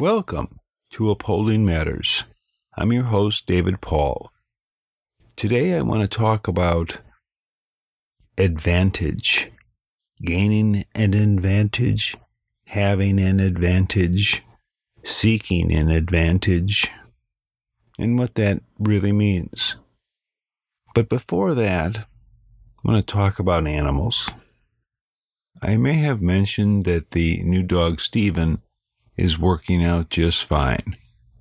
Welcome to Upholding Matters. I'm your host, David Paul. Today I want to talk about advantage, gaining an advantage, having an advantage, seeking an advantage, and what that really means. But before that, I want to talk about animals. I may have mentioned that the new dog, Steven, is working out just fine.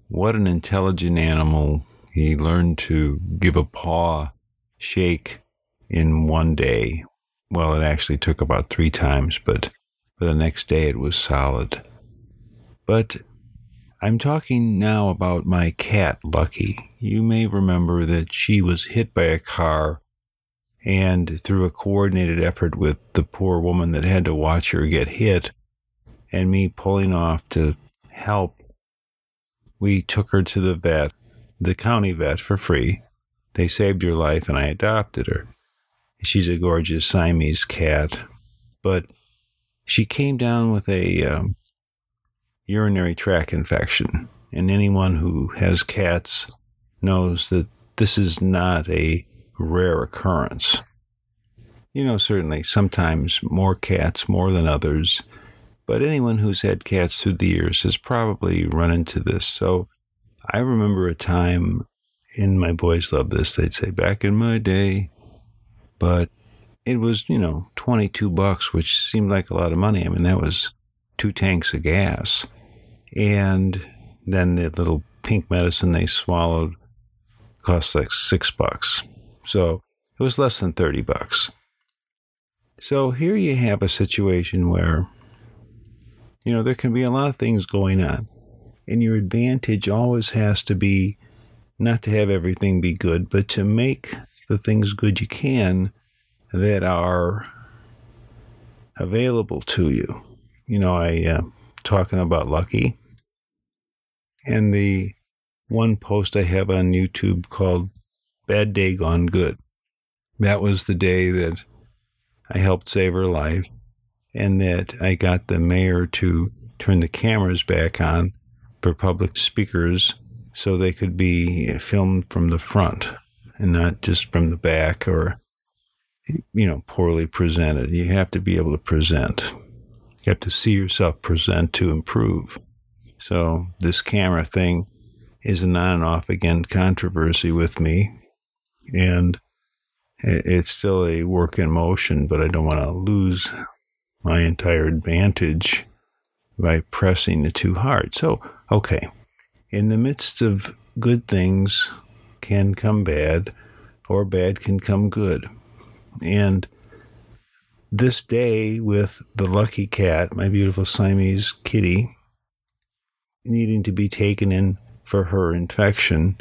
What an intelligent animal. He learned to give a paw shake in one day. Well, it actually took about three times, but for the next day it was solid. But I'm talking now about my cat, Lucky. You may remember that she was hit by a car, and through a coordinated effort with the poor woman that had to watch her get hit, and me pulling off to help, we took her to the vet, the county vet, for free. They saved her life, and I adopted her. She's a gorgeous Siamese cat, but she came down with a um, urinary tract infection. And anyone who has cats knows that this is not a rare occurrence. You know, certainly sometimes more cats more than others but anyone who's had cats through the years has probably run into this. So I remember a time, and my boys love this, they'd say, back in my day, but it was, you know, 22 bucks, which seemed like a lot of money. I mean, that was two tanks of gas. And then the little pink medicine they swallowed cost like six bucks. So it was less than 30 bucks. So here you have a situation where you know, there can be a lot of things going on. And your advantage always has to be not to have everything be good, but to make the things good you can that are available to you. You know, I uh, talking about Lucky, and the one post I have on YouTube called "Bad Day Gone Good." That was the day that I helped save her life, and that I got the mayor to turn the cameras back on for public speakers so they could be filmed from the front and not just from the back or you know poorly presented. You have to be able to present. You have to see yourself present to improve. So this camera thing is an on and off again controversy with me. And it's still a work in motion but i don't want to lose my entire advantage by pressing it too hard. So, okay, in the midst of good things can come bad, or bad can come good. And this day with the lucky cat, my beautiful Siamese kitty, needing to be taken in for her infection,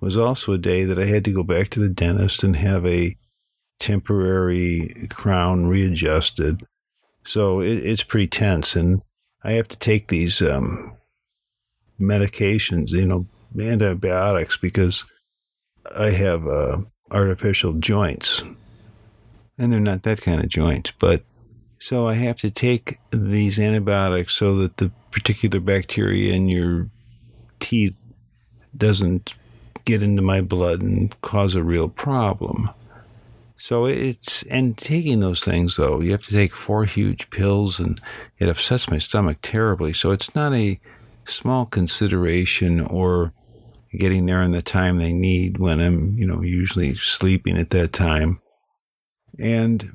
was also a day that I had to go back to the dentist and have a temporary crown readjusted so it, it's pretty tense. And I have to take these um, medications, you know, antibiotics, because I have uh, artificial joints. And they're not that kind of joints. But so I have to take these antibiotics so that the particular bacteria in your teeth doesn't get into my blood and cause a real problem. So it's, and taking those things though, you have to take four huge pills and it upsets my stomach terribly. So it's not a small consideration or getting there in the time they need when I'm, you know, usually sleeping at that time. And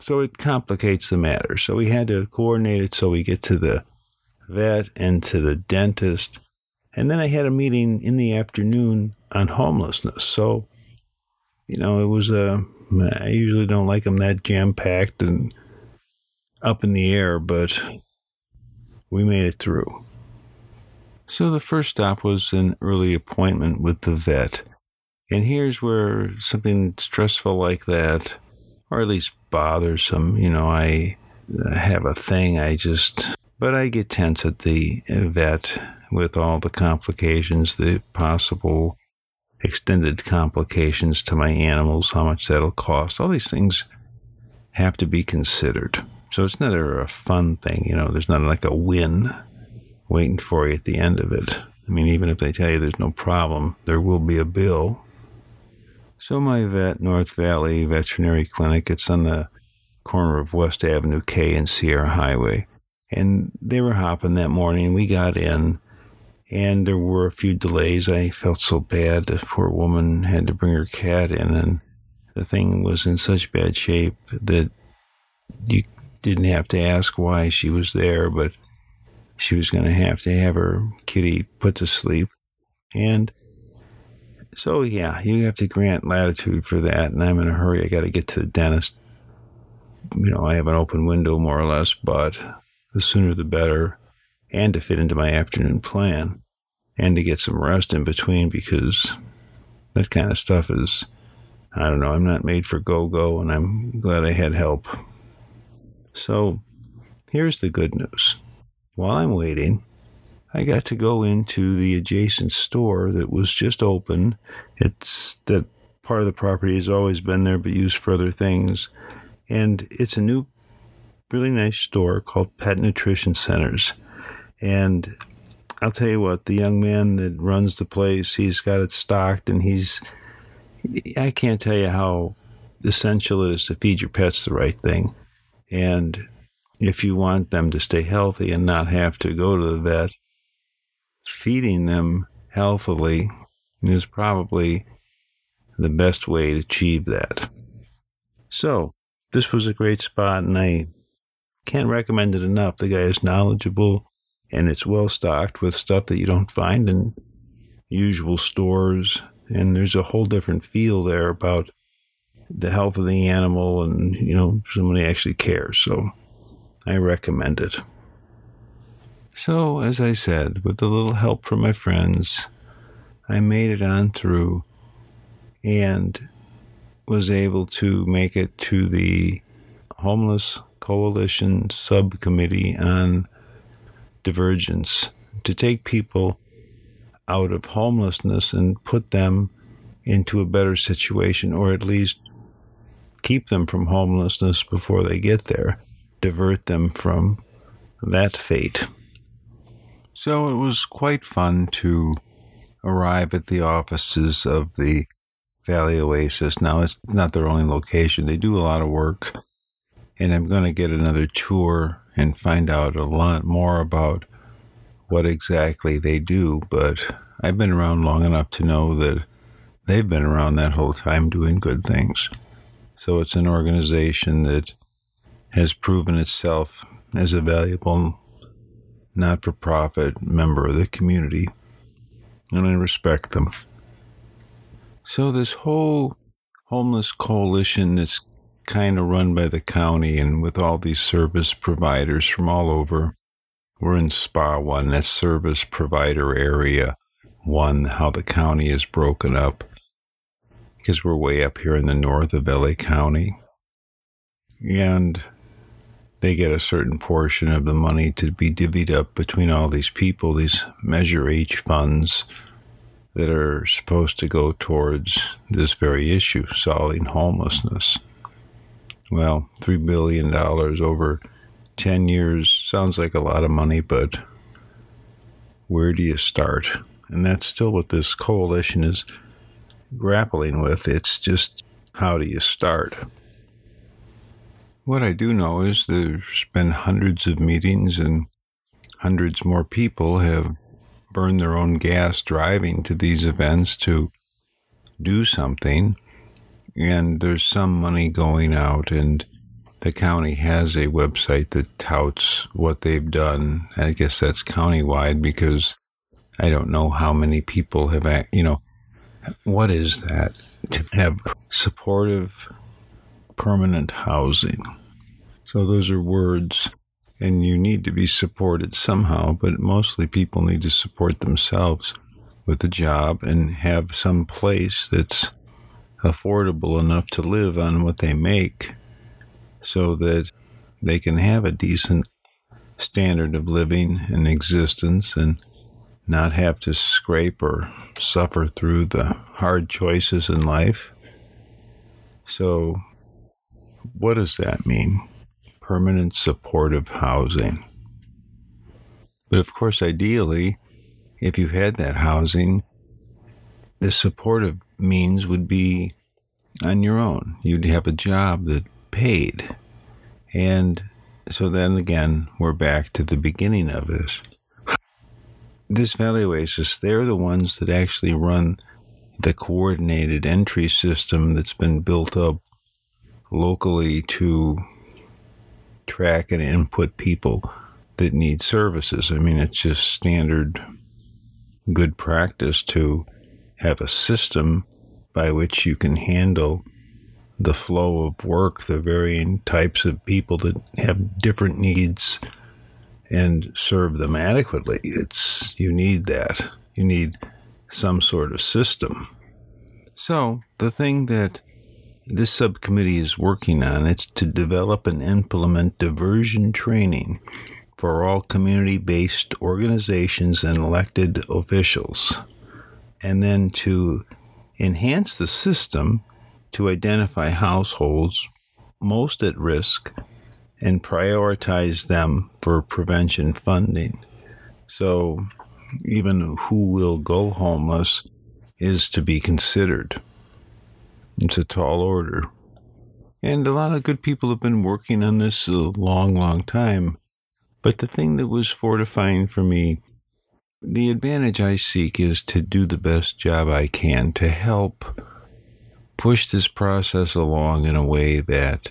so it complicates the matter. So we had to coordinate it so we get to the vet and to the dentist. And then I had a meeting in the afternoon on homelessness. So, you know, it was a, I usually don't like them that jam packed and up in the air, but we made it through. So the first stop was an early appointment with the vet. And here's where something stressful like that, or at least bothersome, you know, I have a thing I just, but I get tense at the vet with all the complications, the possible extended complications to my animals, how much that'll cost. All these things have to be considered. So it's not a fun thing, you know, there's not like a win waiting for you at the end of it. I mean, even if they tell you there's no problem, there will be a bill. So my vet, North Valley Veterinary Clinic, it's on the corner of West Avenue K and Sierra Highway. And they were hopping that morning. We got in, and there were a few delays. I felt so bad. The poor woman had to bring her cat in, and the thing was in such bad shape that you didn't have to ask why she was there, but she was going to have to have her kitty put to sleep. And so, yeah, you have to grant latitude for that. And I'm in a hurry. I got to get to the dentist. You know, I have an open window more or less, but the sooner the better. And to fit into my afternoon plan and to get some rest in between because that kind of stuff is, I don't know, I'm not made for go go, and I'm glad I had help. So here's the good news. While I'm waiting, I got to go into the adjacent store that was just open. It's that part of the property has always been there, but used for other things. And it's a new, really nice store called Pet Nutrition Centers. And I'll tell you what, the young man that runs the place, he's got it stocked and he's, I can't tell you how essential it is to feed your pets the right thing. And if you want them to stay healthy and not have to go to the vet, feeding them healthily is probably the best way to achieve that. So, this was a great spot, and I can't recommend it enough. The guy is knowledgeable, and it's well stocked with stuff that you don't find in usual stores. And there's a whole different feel there about the health of the animal, and you know, somebody actually cares. So, I recommend it. So, as I said, with a little help from my friends, I made it on through and was able to make it to the Homeless Coalition Subcommittee on Divergence to take people out of homelessness and put them into a better situation, or at least keep them from homelessness before they get there, divert them from that fate. So it was quite fun to arrive at the offices of the Valley Oasis. Now, it's not their only location, they do a lot of work. And I'm going to get another tour and find out a lot more about what exactly they do. But I've been around long enough to know that they've been around that whole time doing good things. So it's an organization that has proven itself as a valuable not for profit member of the community, and I respect them. So, this whole homeless coalition that's kind of run by the county and with all these service providers from all over, we're in SPA 1, that service provider area 1, how the county is broken up, because we're way up here in the north of LA County. And they get a certain portion of the money to be divvied up between all these people, these Measure H funds that are supposed to go towards this very issue, solving homelessness. Well, $3 billion over 10 years sounds like a lot of money, but where do you start? And that's still what this coalition is grappling with. It's just how do you start? What I do know is there's been hundreds of meetings and hundreds more people have burned their own gas driving to these events to do something. And there's some money going out, and the county has a website that touts what they've done. I guess that's countywide because I don't know how many people have, you know, what is that? To have supportive permanent housing. So those are words and you need to be supported somehow, but mostly people need to support themselves with a job and have some place that's affordable enough to live on what they make so that they can have a decent standard of living and existence and not have to scrape or suffer through the hard choices in life. So, what does that mean? Permanent supportive housing. But of course, ideally, if you had that housing, the supportive means would be on your own. You'd have a job that paid. And so then again, we're back to the beginning of this. This Valley Oasis, they're the ones that actually run the coordinated entry system that's been built up locally to track and input people that need services. I mean, it's just standard good practice to have a system by which you can handle the flow of work, the varying types of people that have different needs and serve them adequately. It's you need that. You need some sort of system. So, the thing that this subcommittee is working on is to develop and implement diversion training for all community-based organizations and elected officials and then to enhance the system to identify households most at risk and prioritize them for prevention funding. So, even who will go homeless is to be considered. It's a tall order. And a lot of good people have been working on this a long, long time. But the thing that was fortifying for me, the advantage I seek is to do the best job I can to help push this process along in a way that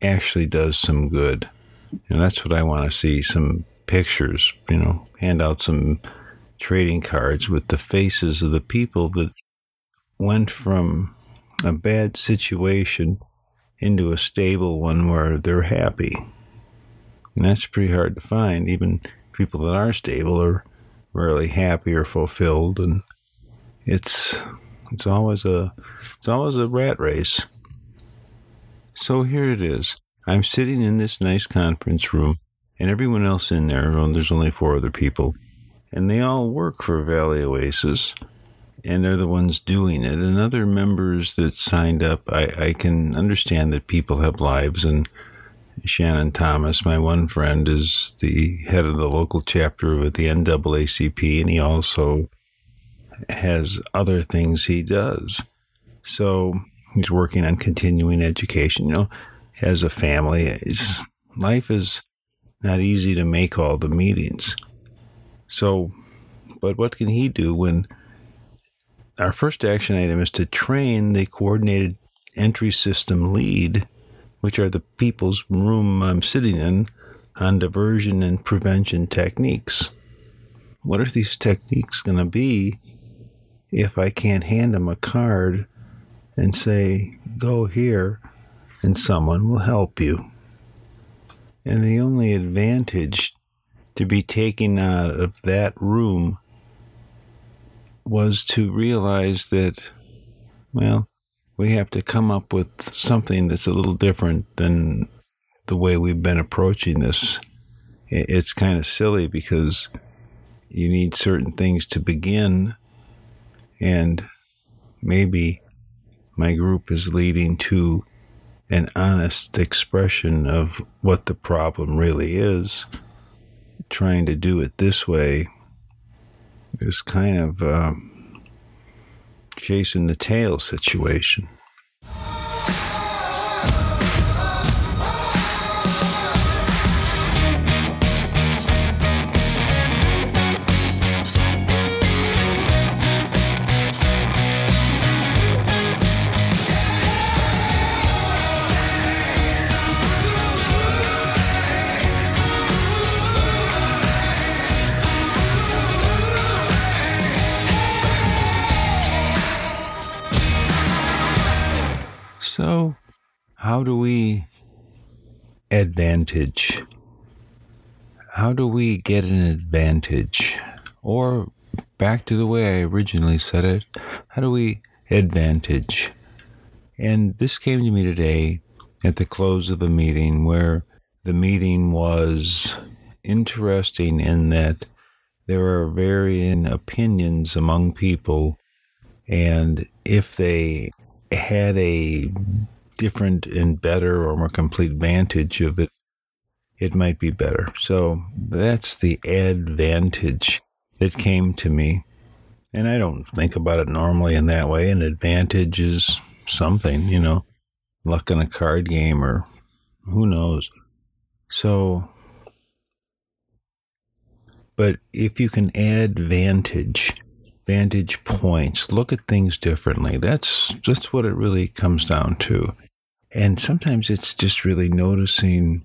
actually does some good. And that's what I want to see some pictures, you know, hand out some trading cards with the faces of the people that went from a bad situation into a stable one where they're happy. And that's pretty hard to find. Even people that are stable are rarely happy or fulfilled and it's it's always a it's always a rat race. So here it is. I'm sitting in this nice conference room, and everyone else in there, well, there's only four other people, and they all work for Valley Oasis, and they're the ones doing it. And other members that signed up, I, I can understand that people have lives, and Shannon Thomas, my one friend, is the head of the local chapter of the NAACP, and he also has other things he does. So he's working on continuing education, you know, has a family. Life is not easy to make all the meetings. So, but what can he do when our first action item is to train the coordinated entry system lead, which are the people's room I'm sitting in, on diversion and prevention techniques. What are these techniques going to be if I can't hand them a card and say, go here and someone will help you. And the only advantage to be taken out of that room was to realize that, well, we have to come up with something that's a little different than the way we've been approaching this. It's kind of silly because you need certain things to begin and maybe my group is leading to an honest expression of what the problem really is. Trying to do it this way is kind of uh, chasing the tail situation. So, how do we advantage. How do we get an advantage? Or back to the way I originally said it, how do we advantage? And this came to me today at the close of a meeting where the meeting was interesting in that there are varying opinions among people, and if they had a different and better or more complete vantage of it, it might be better. So that's the advantage that came to me. And I don't think about it normally in that way. An advantage is something, you know, luck in a card game or who knows. So, but if you can add vantage, vantage points, look at things differently. That's that's what it really comes down to. And sometimes it's just really noticing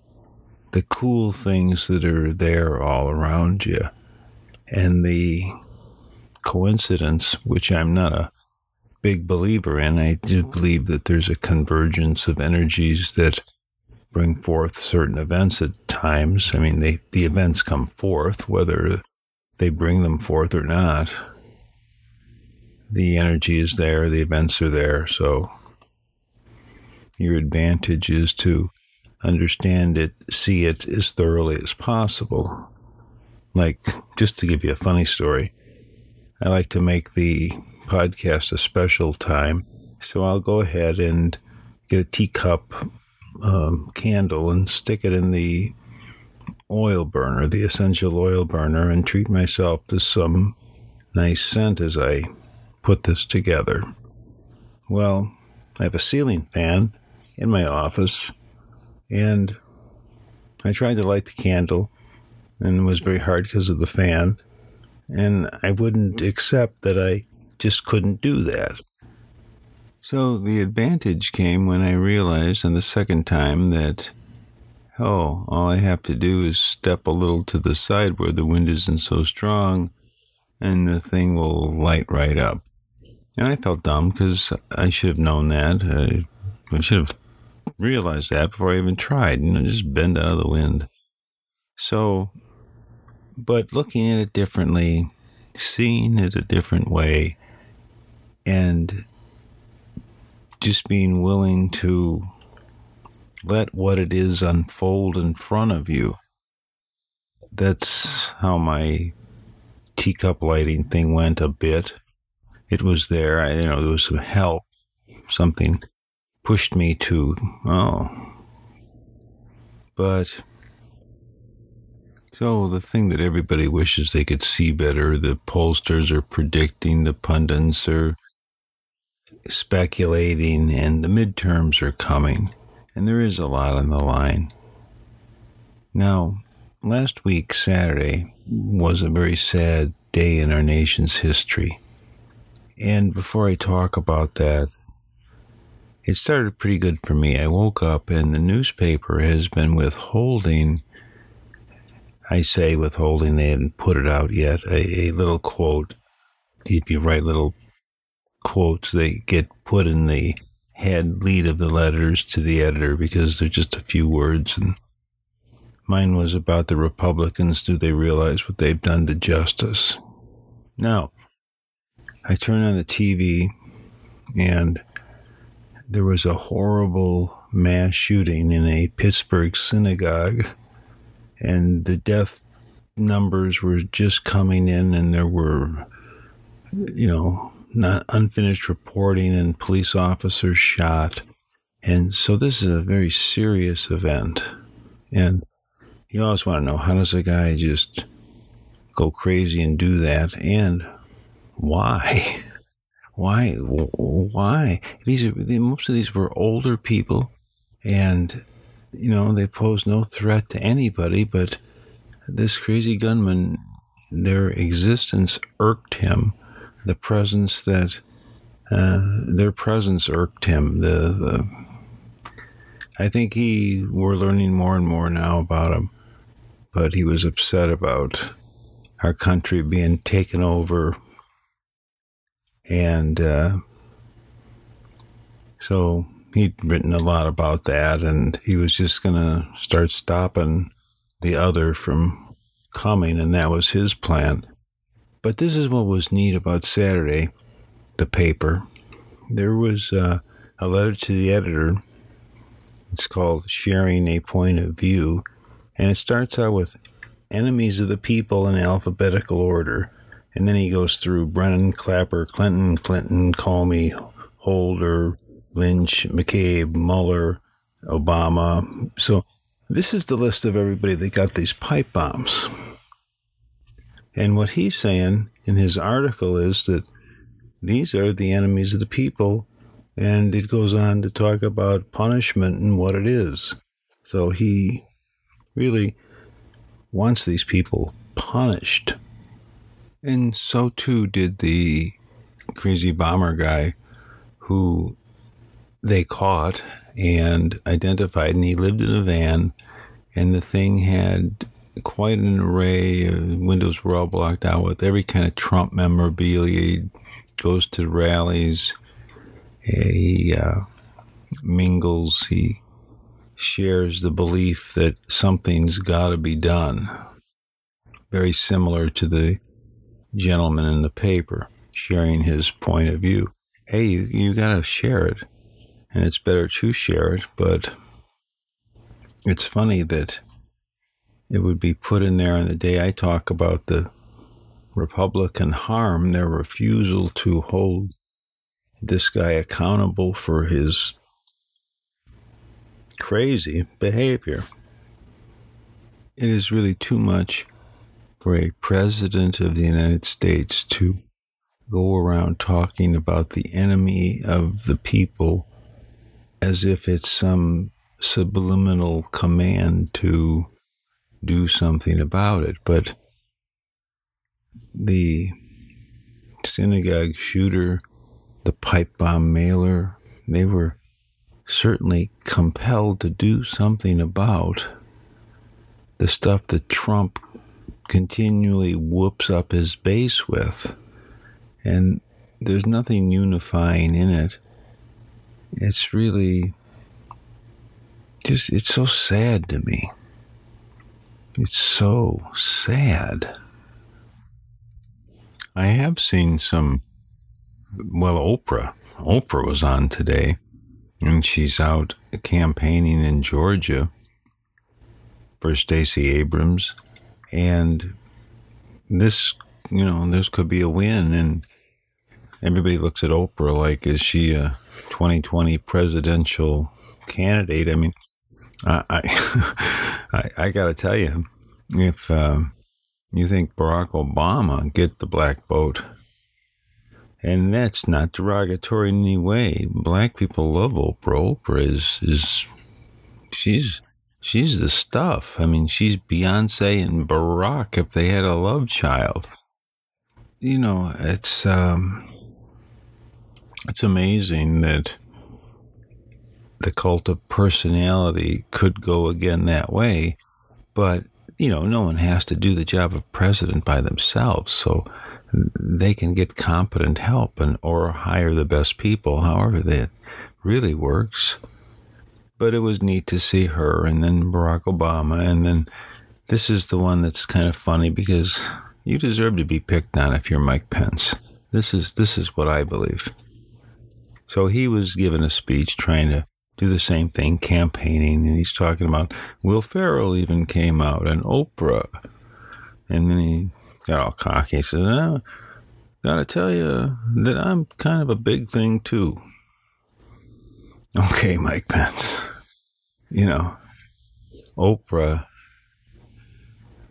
the cool things that are there all around you. And the coincidence, which I'm not a big believer in, I do believe that there's a convergence of energies that bring forth certain events at times. I mean, they, the events come forth, whether they bring them forth or not. The energy is there, the events are there. So, your advantage is to understand it, see it as thoroughly as possible. Like, just to give you a funny story, I like to make the podcast a special time. So I'll go ahead and get a teacup um, candle and stick it in the oil burner, the essential oil burner, and treat myself to some nice scent as I put this together. Well, I have a ceiling fan in my office, and I tried to light the candle, and it was very hard because of the fan. And I wouldn't accept that I just couldn't do that. So the advantage came when I realized on the second time that, oh, all I have to do is step a little to the side where the wind isn't so strong, and the thing will light right up. And I felt dumb because I should have known that. I, I should have realized that before I even tried. You know, just bend out of the wind. So, but looking at it differently, seeing it a different way, and just being willing to let what it is unfold in front of you. That's how my teacup lighting thing went a bit. It was there, I, you know, there was some help, something pushed me to, oh. But, so the thing that everybody wishes they could see better, the pollsters are predicting, the pundits are speculating, and the midterms are coming, and there is a lot on the line. Now, last week, Saturday, was a very sad day in our nation's history. And before I talk about that, it started pretty good for me. I woke up and the newspaper has been withholding, I say withholding, they hadn't put it out yet, a, a little quote. If you write little quotes they get put in the head lead of the letters to the editor because they're just a few words and mine was about the republicans do they realize what they've done to justice now i turn on the tv and there was a horrible mass shooting in a pittsburgh synagogue and the death numbers were just coming in and there were you know not unfinished reporting and police officers shot. And so this is a very serious event. And you always want to know how does a guy just go crazy and do that and why? Why? Why? These are most of these were older people, and you know they pose no threat to anybody. But this crazy gunman, their existence irked him the presence that uh, their presence irked him. The, the I think he we're learning more and more now about him, but he was upset about our country being taken over, and uh, so he'd written a lot about that, and he was just going to start stopping the other from coming, and that was his plan. But this is what was neat about Saturday, the paper. There was uh, a letter to the editor. It's called Sharing a Point of View, and it starts out with enemies of the people in alphabetical order. And then he goes through Brennan, Clapper, Clinton, Clinton, Comey, Holder, Lynch, McCabe, Mueller, Obama. So this is the list of everybody that got these pipe bombs. And what he's saying in his article is that these are the enemies of the people. And it goes on to talk about punishment and what it is. So he really wants these people punished. And so too did the crazy bomber guy who they caught and identified, and he lived in a van, and the thing had quite an array. Of windows were all blocked out with every kind of Trump memorabilia. He goes to rallies. He uh, mingles. He shares the belief that something's got to be done. Very similar to the gentleman in the paper sharing his point of view. Hey, you, you got to share it, and it's better to share it, but it's funny that it would be put in there on the day I talk about the Republican harm, their refusal to hold this guy accountable for his crazy behavior. It is really too much for a president of the United States to go around talking about the enemy of the people as if it's some subliminal command to do something about it. But the synagogue shooter, the pipe bomb mailer, they were certainly compelled to do something about the stuff that Trump continually whoops up his base with. And there's nothing unifying in it. It's really just, it's so sad to me. It's so sad. I have seen some, well, Oprah. Oprah was on today and she's out campaigning in Georgia for Stacey Abrams, and this, you know, this could be a win. And everybody looks at Oprah like, is she a 2020 presidential candidate? I mean, I, I, I, got to tell you, if um, you think Barack Obama get the black vote and that's not derogatory in any way. Black people love Oprah. Oprah is is she's she's the stuff. I mean, she's Beyonce and Barack if they had a love child. You know, it's um it's amazing that the cult of personality could go again that way, but you know, no one has to do the job of president by themselves. So they can get competent help and or hire the best people, however that really works. But it was neat to see her and then Barack Obama and then this is the one that's kind of funny because you deserve to be picked on if you're Mike Pence. This is this is what I believe. So he was given a speech trying to do the same thing, campaigning, and he's talking about Will Ferrell even came out and Oprah. And then he got all cocky. He said, I gotta tell you that I'm kind of a big thing too. Okay, Mike Pence. You know, Oprah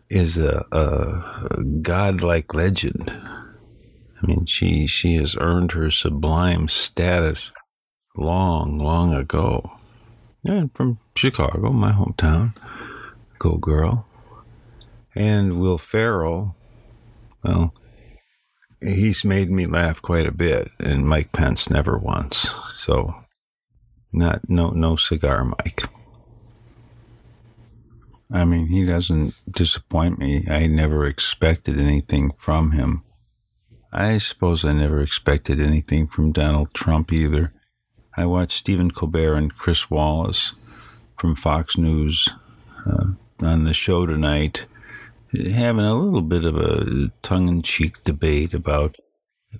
is a, a, godlike legend. I mean, she she has earned her sublime status long, long ago. And from Chicago, my hometown. Go girl. And Will Ferrell well, he's made me laugh quite a bit, and Mike Pence never once. So, not no no cigar, Mike. I mean, he doesn't disappoint me. I never expected anything from him. I suppose I never expected anything from Donald Trump either. I watched Stephen Colbert and Chris Wallace from Fox News uh, on the show tonight, having a little bit of a tongue in cheek debate about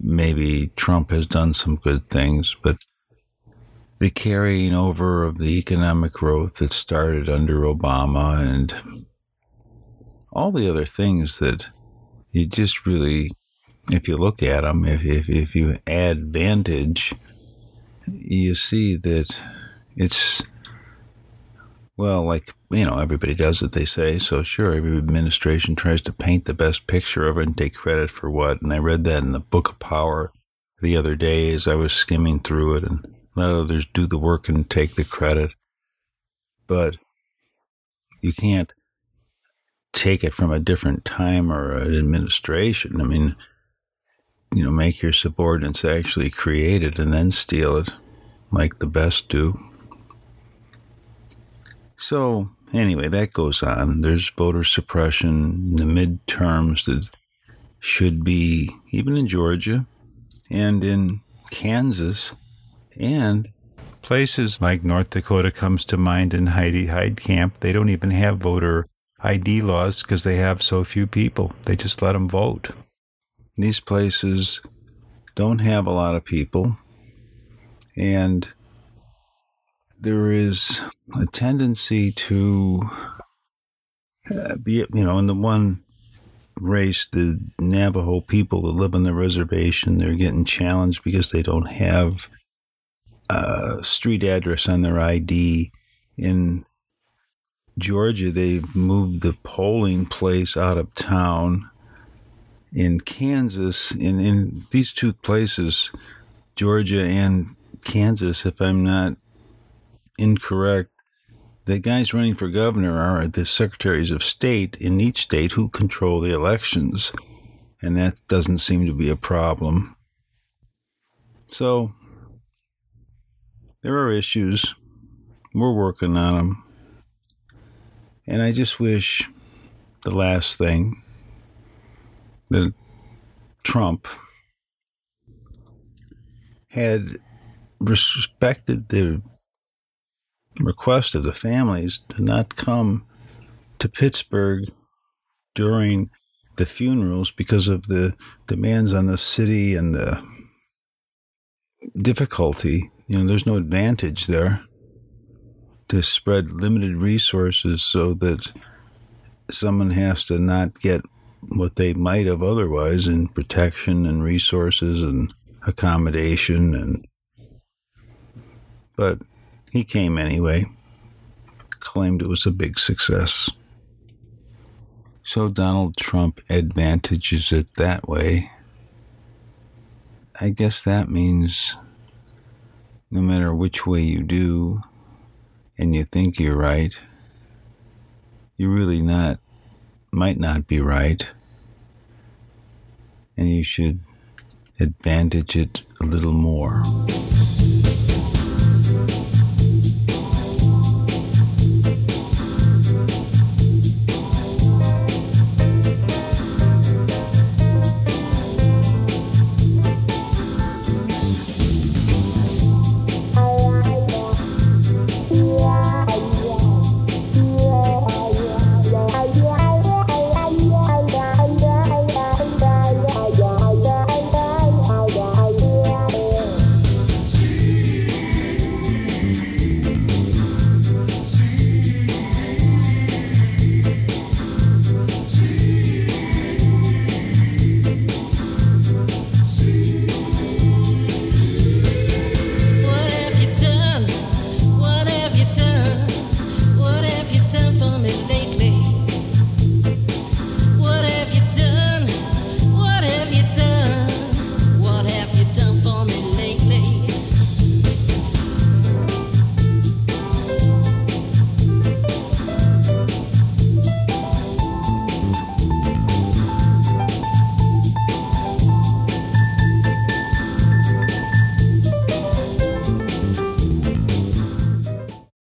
maybe Trump has done some good things, but the carrying over of the economic growth that started under Obama and all the other things that you just really, if you look at them, if, if, if you add vantage, you see that it's, well, like, you know, everybody does it, they say. So, sure, every administration tries to paint the best picture of it and take credit for what. And I read that in the Book of Power the other day as I was skimming through it and let others do the work and take the credit. But you can't take it from a different time or an administration. I mean, you know, make your subordinates actually create it and then steal it like the best do. So, anyway, that goes on. There's voter suppression in the midterms that should be, even in Georgia and in Kansas, and places like North Dakota comes to mind in Heidi Heitkamp. They don't even have voter ID laws because they have so few people. They just let them vote. These places don't have a lot of people, and there is a tendency to uh, be, you know, in the one race, the Navajo people that live on the reservation, they're getting challenged because they don't have street address on their ID. In Georgia, they've moved the polling place out of town. In Kansas, in, in these two places, Georgia and Kansas, if I'm not incorrect, the guys running for governor are the secretaries of state in each state who control the elections. And that doesn't seem to be a problem. So there are issues. We're working on them. And I just wish the last thing that Trump had respected the request of the families to not come to Pittsburgh during the funerals because of the demands on the city and the difficulty you know, there's no advantage there to spread limited resources so that someone has to not get what they might have otherwise in protection and resources and accommodation and but he came anyway claimed it was a big success. So donald trump advantages it that way. I guess that means no matter which way you do and you think you're right, you really not might not be right. And you should advantage it a little more.